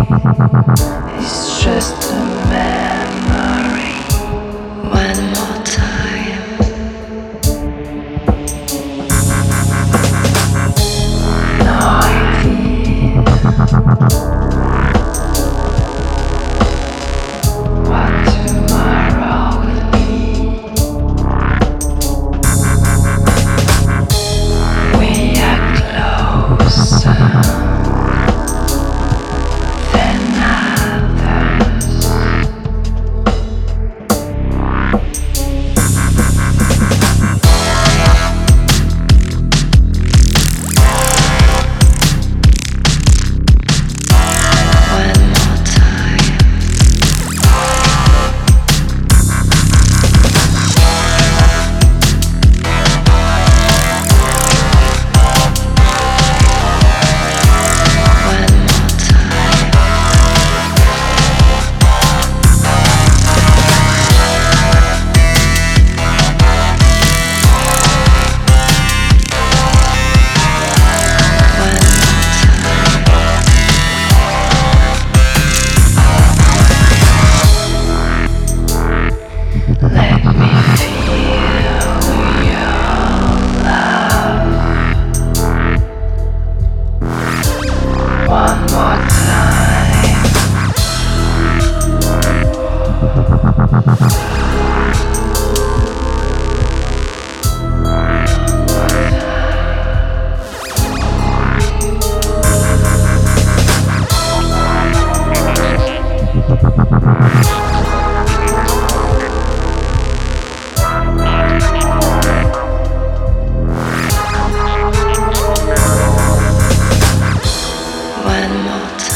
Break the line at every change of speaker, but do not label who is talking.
It's just a. not.